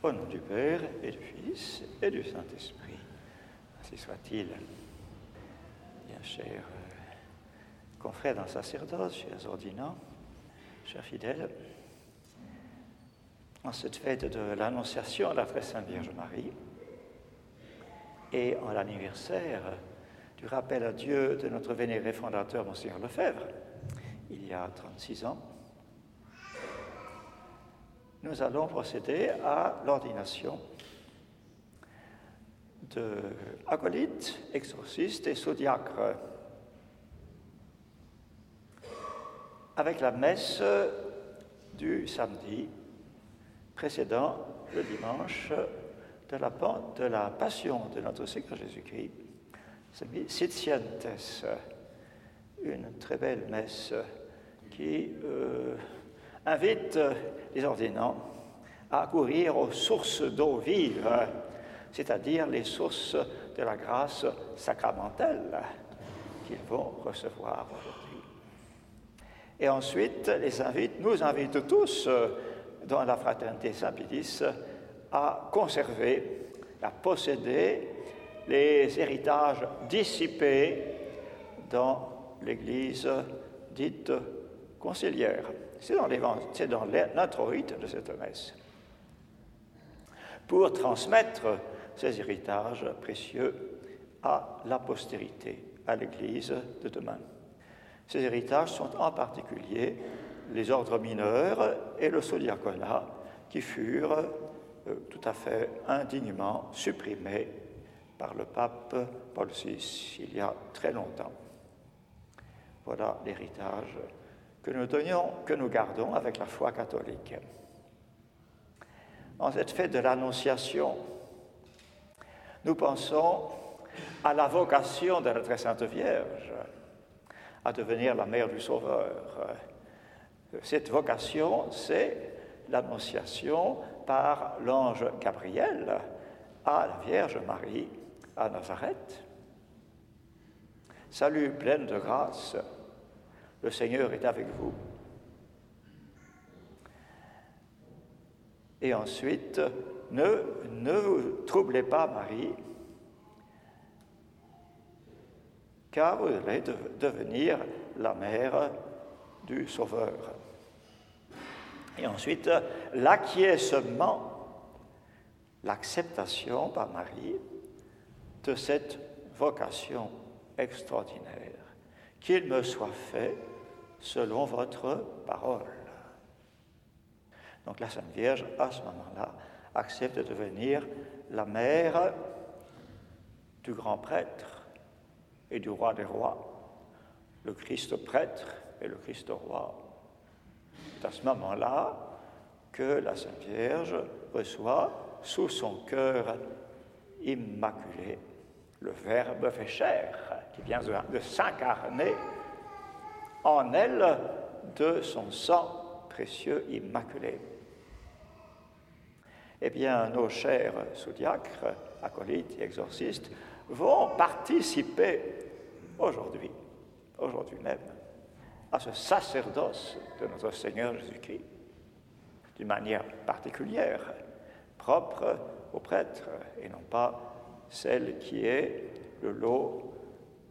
Au nom du Père et du Fils et du Saint-Esprit. Ainsi soit-il. Bien cher euh, confrères dans le sacerdoce, chers ordinants, chers fidèles, en cette fête de l'Annonciation à la très Sainte Vierge Marie et en l'anniversaire du rappel à Dieu de notre vénéré fondateur, Monseigneur Lefebvre, il y a 36 ans, nous allons procéder à l'ordination de exorcistes et sous-diacres. Avec la messe du samedi précédent le dimanche de la, de la passion de notre Seigneur Jésus-Christ, Sitientes, une très belle messe qui euh, invite les ordinants à courir aux sources d'eau vive, c'est-à-dire les sources de la grâce sacramentelle qu'ils vont recevoir aujourd'hui. Et ensuite, nous invite tous dans la fraternité Saint-Pédis à conserver, à posséder les héritages dissipés dans l'Église dite conciliaire. C'est dans l'introïte de cette messe. Pour transmettre ces héritages précieux à la postérité, à l'Église de demain. Ces héritages sont en particulier les ordres mineurs et le sodiaconat qui furent euh, tout à fait indignement supprimés par le pape Paul VI il y a très longtemps. Voilà l'héritage que nous donnions, que nous gardons avec la foi catholique. En cette fête de l'Annonciation, nous pensons à la vocation de la Très Sainte Vierge à devenir la mère du Sauveur. Cette vocation, c'est l'annonciation par l'ange Gabriel à la Vierge Marie à Nazareth. Salut pleine de grâce, le Seigneur est avec vous. Et ensuite, ne, vous troublez pas, Marie, car vous allez devenir la mère du Sauveur. Et ensuite, l'acquiescement, l'acceptation par Marie de cette vocation extraordinaire. Qu'il me soit fait selon votre parole. Donc la Sainte Vierge, à ce moment-là, accepte de devenir la mère du grand prêtre et du roi des rois, le Christ prêtre et le Christ roi. C'est à ce moment-là que la Sainte Vierge reçoit sous son cœur immaculé le Verbe fait chair, qui vient de s'incarner en elle de son sang précieux immaculé. Eh bien, nos chers sous-diacres, acolytes et exorcistes vont participer aujourd'hui, aujourd'hui même, à ce sacerdoce de notre Seigneur Jésus-Christ, d'une manière particulière, propre aux prêtres et non pas celle qui est le lot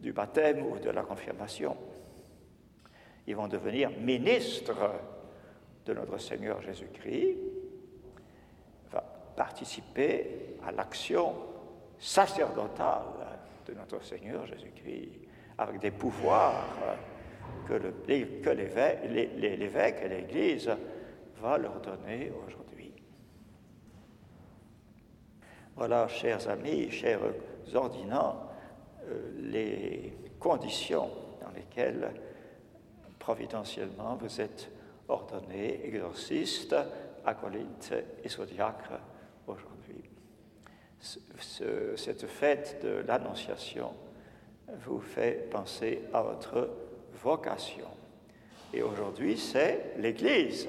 du baptême ou de la confirmation. Ils vont devenir ministres de notre Seigneur Jésus-Christ, va participer à l'action sacerdotale de notre Seigneur Jésus-Christ, avec des pouvoirs que l'évêque et l'Église va leur donner aujourd'hui. Voilà, chers amis, chers ordinants, euh, les conditions dans lesquelles providentiellement vous êtes ordonnés, exorcistes, acolytes et sous-diacres aujourd'hui. cette fête de l'Annonciation vous fait penser à votre vocation. Et aujourd'hui, c'est l'Église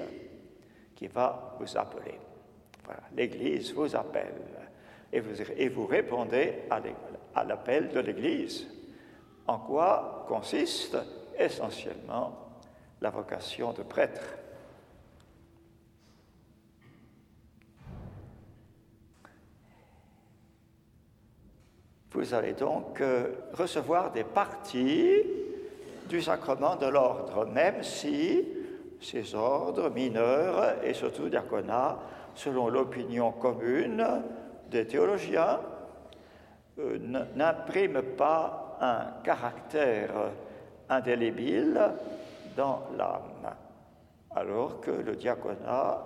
qui va vous appeler. Voilà, l'Église vous appelle et vous, répondez à l'appel de l'Église. En quoi consiste essentiellement la vocation de prêtre Vous allez donc euh, recevoir des parties du sacrement de l'ordre, même si ces ordres mineurs et surtout diaconats, selon l'opinion commune, des théologiens, euh, n'impriment pas un caractère indélébile dans l'âme, alors que le diaconat,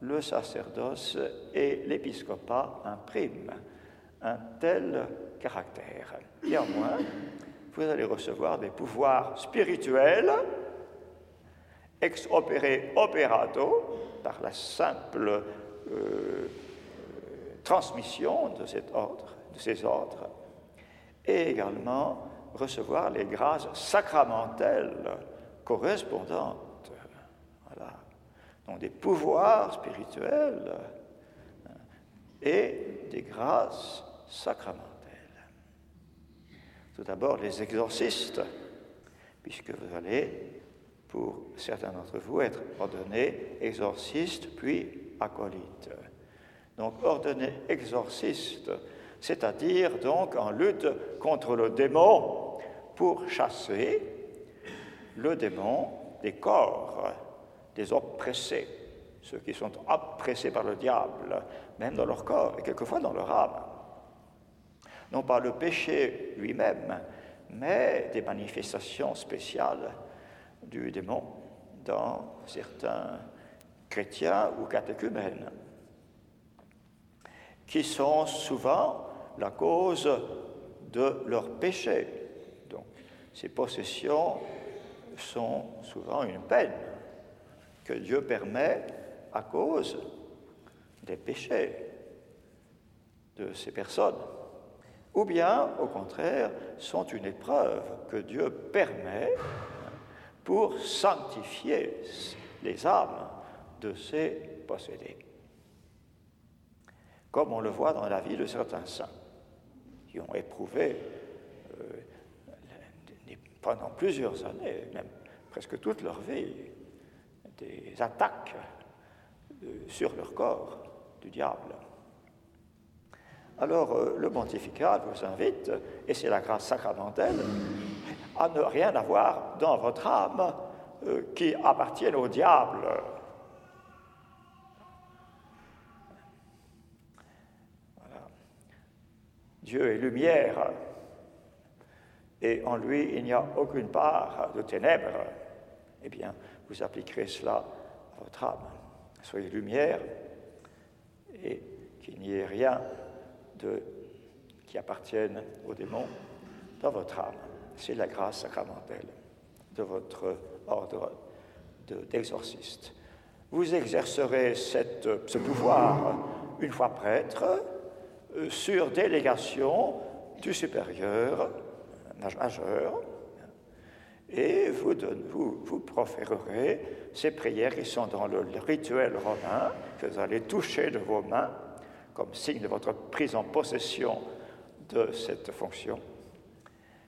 le sacerdoce et l'épiscopat impriment un tel caractère. Néanmoins, vous allez recevoir des pouvoirs spirituels ex opere operato par la simple euh, transmission de, ces ordres, et également recevoir les grâces sacramentelles correspondantes. Voilà. Donc des pouvoirs spirituels hein, et des grâces sacramentelles. Tout d'abord, les exorcistes, puisque vous allez, pour certains d'entre vous, être ordonnés exorcistes puis acolytes. Donc, ordonnés exorcistes, c'est-à-dire donc en lutte contre le démon pour chasser le démon des corps, des oppressés, ceux qui sont oppressés par le diable, même dans leur corps et quelquefois dans leur âme. Non pas le péché lui-même, mais des manifestations spéciales du démon dans certains chrétiens ou catéchumènes, qui sont souvent la cause de leur péché. Donc, ces possessions sont souvent une peine que Dieu permet à cause des péchés de ces personnes ou bien, au contraire, sont une épreuve que Dieu permet pour sanctifier les âmes de ces possédés. Comme on le voit dans la vie de certains saints, qui ont éprouvé euh, pendant plusieurs années, même presque toute leur vie, des attaques euh, sur leur corps du diable. Alors euh, le pontificat vous invite, et c'est la grâce sacramentelle, à ne rien avoir dans votre âme qui appartienne au diable. Dieu est lumière, et en lui il n'y a aucune part de ténèbres. Eh bien, vous appliquerez cela à votre âme. Soyez lumière, et qu'il n'y ait rien qui appartiennent au démon dans votre âme. C'est la grâce sacramentelle de votre ordre d'exorciste. Vous exercerez ce pouvoir une fois prêtre sur délégation du supérieur majeur et vous, proférerez ces prières qui sont dans le rituel romain que vous allez toucher de vos mains comme signe de votre prise en possession de cette fonction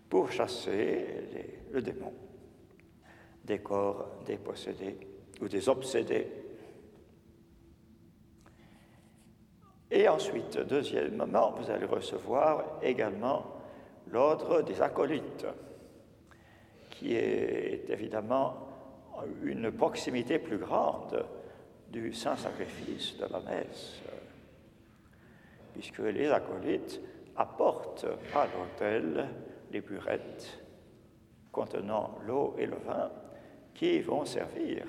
pour chasser le démon des corps des possédés ou des obsédés. Et ensuite, deuxièmement, vous allez recevoir également l'ordre des acolytes, qui est évidemment une proximité plus grande du saint sacrifice de la messe puisque les acolytes apportent à l'autel les burettes contenant l'eau et le vin qui vont servir,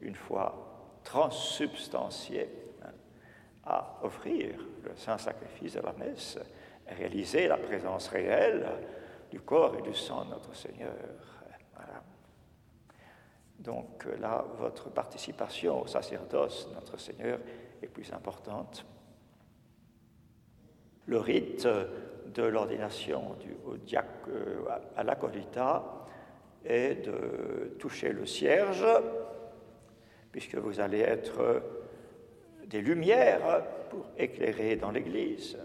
une fois transsubstantiés, à offrir le saint sacrifice de la messe, réaliser la présence réelle du corps et du sang de notre Seigneur. Donc là, votre participation au sacerdoce de notre Seigneur est plus importante le rite de l'ordination euh, à l'acolita est de toucher le cierge, puisque vous allez être des lumières pour éclairer dans l'Église.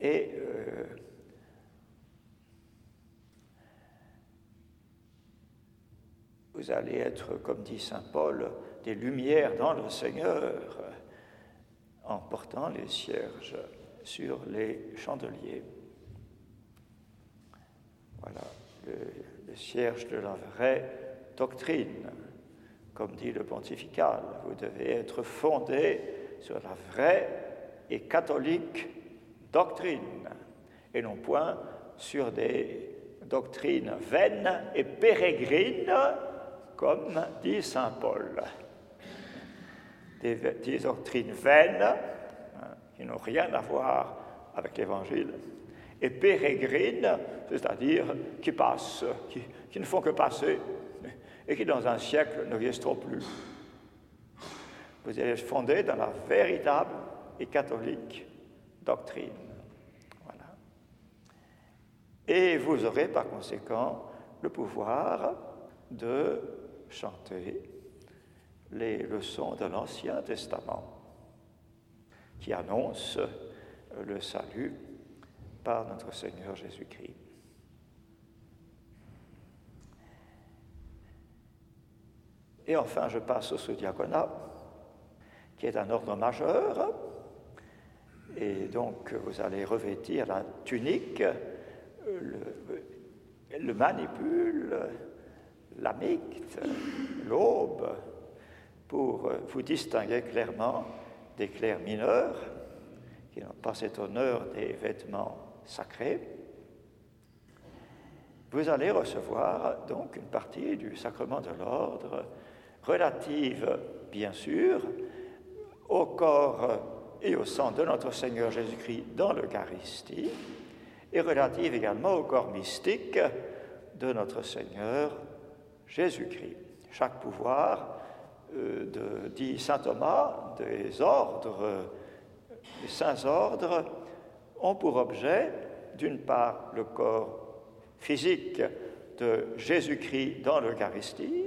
Et euh, vous allez être, comme dit Saint Paul, des lumières dans le Seigneur en portant les cierges sur les chandeliers. Voilà le, cierge de la vraie doctrine. Comme dit le pontifical, vous devez être fondé sur la vraie et catholique doctrine, et non point sur des doctrines vaines et pérégrines, comme dit Saint Paul. Des, doctrines vaines, hein, qui n'ont rien à voir avec l'Évangile, et pérégrines, c'est-à-dire qui passent, qui, ne font que passer, et qui dans un siècle ne resteront plus. Vous allez fondé dans la véritable et catholique doctrine. Voilà. Et vous aurez par conséquent le pouvoir de chanter les leçons de l'Ancien Testament qui annoncent le salut par notre Seigneur Jésus-Christ. Et enfin, je passe au sous-diaconat, qui est un ordre majeur. Et donc, vous allez revêtir la tunique, le, le manipule, l'amicte, l'aube, pour vous distinguer clairement des clercs mineurs, qui n'ont pas cet honneur des vêtements sacrés. Vous allez recevoir donc une partie du sacrement de l'ordre relative, bien sûr, au corps et au sang de notre Seigneur Jésus-Christ dans l'Eucharistie, et relative également au corps mystique de notre Seigneur Jésus-Christ. Chaque pouvoir, euh, de, dit saint Thomas, des ordres, des saints ordres, ont pour objet, d'une part, le corps physique de Jésus-Christ dans l'Eucharistie,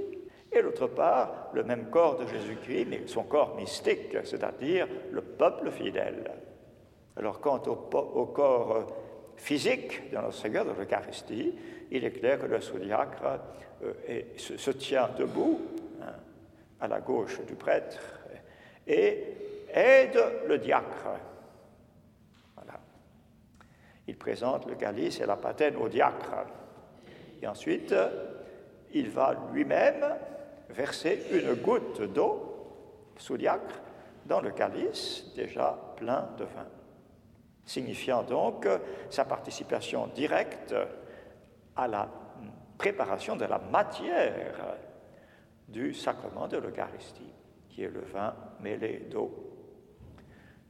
et d'autre part, le même corps de Jésus-Christ, mais son corps mystique, c'est-à-dire le peuple fidèle. Alors, quant au, corps physique de notre Seigneur de l'Eucharistie, il est clair que le sous-diacre euh, se, tient debout hein, à la gauche du prêtre et aide le diacre. Il présente le calice et la patène au diacre. Et ensuite, il va lui-même verser une goutte d'eau sous diacre dans le calice déjà plein de vin, signifiant donc sa participation directe à la préparation de la matière du sacrement de l'Eucharistie, qui est le vin mêlé d'eau.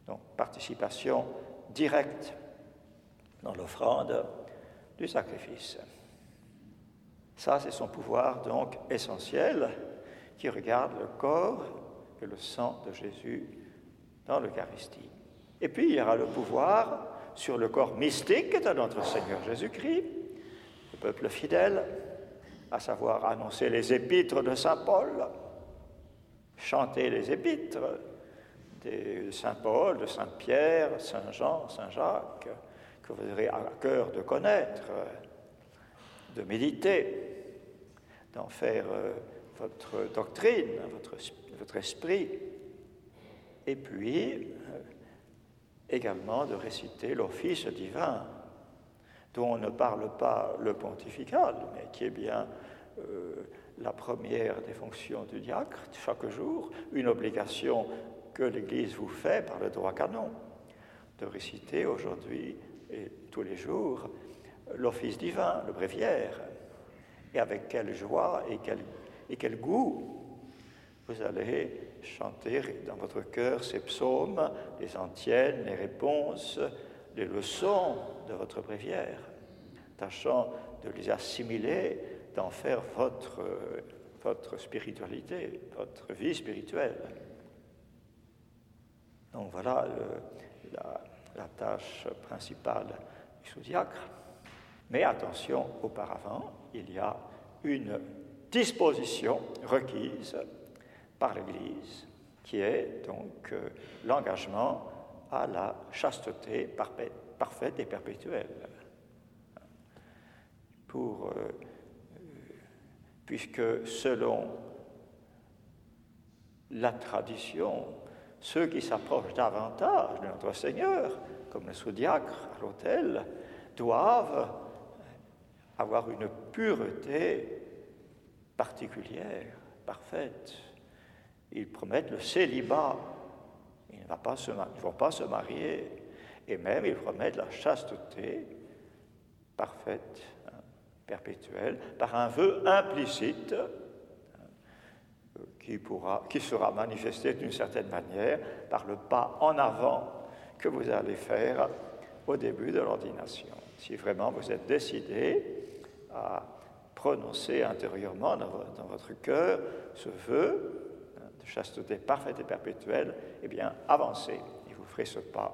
Donc participation directe dans l'offrande du sacrifice. Ça, c'est son pouvoir donc essentiel qui regarde le corps et le sang de Jésus dans l'Eucharistie. Et puis, il y aura le pouvoir sur le corps mystique de notre Seigneur Jésus-Christ, le peuple fidèle, à savoir annoncer les épîtres de Saint Paul, chanter les épîtres de Saint Paul, de Saint Pierre, Saint Jean, Saint Jacques, que vous aurez à cœur de connaître, de méditer, d'en faire euh, votre doctrine, votre, votre esprit, et puis euh, également de réciter l'office divin, dont on ne parle pas le pontifical, mais qui est bien euh, la première des fonctions du diacre chaque jour, une obligation que l'Église vous fait par le droit canon, de réciter aujourd'hui et tous les jours l'office divin, le bréviaire, et avec quelle joie et quel, et quel goût vous allez chanter dans votre cœur ces psaumes, les antiennes, les réponses, les leçons de votre bréviaire, tâchant de les assimiler, d'en faire votre, votre spiritualité, votre vie spirituelle. Donc voilà la, la, tâche principale du sous-diacre. Mais attention, auparavant, il y a une disposition requise par l'Église, qui est donc euh, l'engagement à la chasteté parfaite et perpétuelle. Pour, euh, puisque selon la tradition, ceux qui s'approchent davantage de notre Seigneur, comme le sous-diacre à l'autel, doivent avoir une pureté particulière, parfaite. Ils promettent le célibat. Ils ne vont pas se, marier. Et même, ils promettent la chasteté parfaite, hein, perpétuelle, par un vœu implicite hein, qui, qui sera manifesté d'une certaine manière par le pas en avant que vous allez faire au début de l'ordination. Si vraiment vous êtes décidé à prononcer intérieurement dans, votre cœur ce vœu hein, de chasteté parfaite et perpétuelle, eh bien, avancez et vous ferez ce pas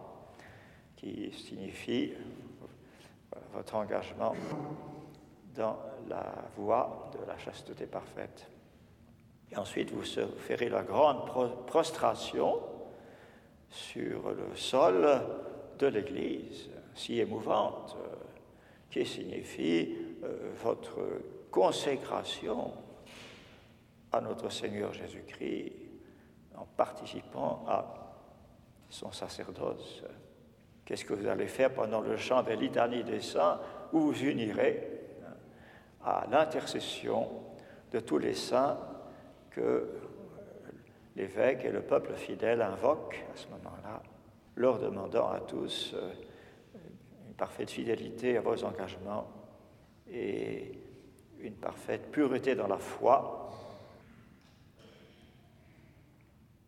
qui signifie votre engagement dans la voie de la chasteté parfaite. Et ensuite, vous ferez la grande prostration sur le sol de l'Église, si émouvante, qui signifie euh, votre consécration à notre Seigneur Jésus-Christ en participant à son sacerdoce. Qu'est-ce que vous allez faire pendant le chant des litanies des saints où vous unirez hein, à l'intercession de tous les saints que l'évêque et le peuple fidèle invoquent à ce moment-là, leur demandant à tous euh, une parfaite fidélité à vos engagements et une parfaite pureté dans la foi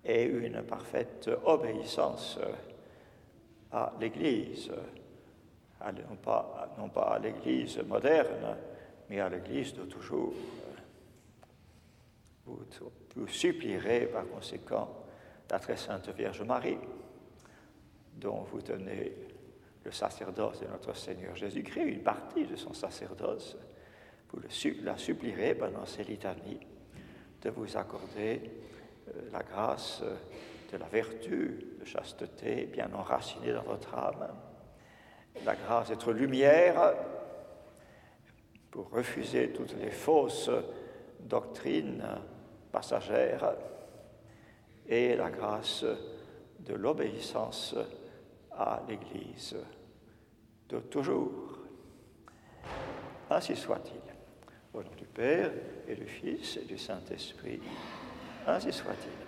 et une parfaite obéissance à l'Église, non pas, à l'Église moderne, mais à l'Église de toujours. Vous, vous supplierez par conséquent la très sainte Vierge Marie, dont vous tenez le sacerdoce de notre Seigneur Jésus-Christ, une partie de son sacerdoce, vous la supplierez pendant ces litanies de vous accorder euh, la grâce de la vertu, de chasteté bien enracinée dans votre âme, la grâce d'être lumière pour refuser toutes les fausses doctrines passagères et la grâce de l'obéissance à l'Église de toujours. Ainsi soit-il. Au nom du Père et du Fils et du Saint-Esprit, ainsi soit-il.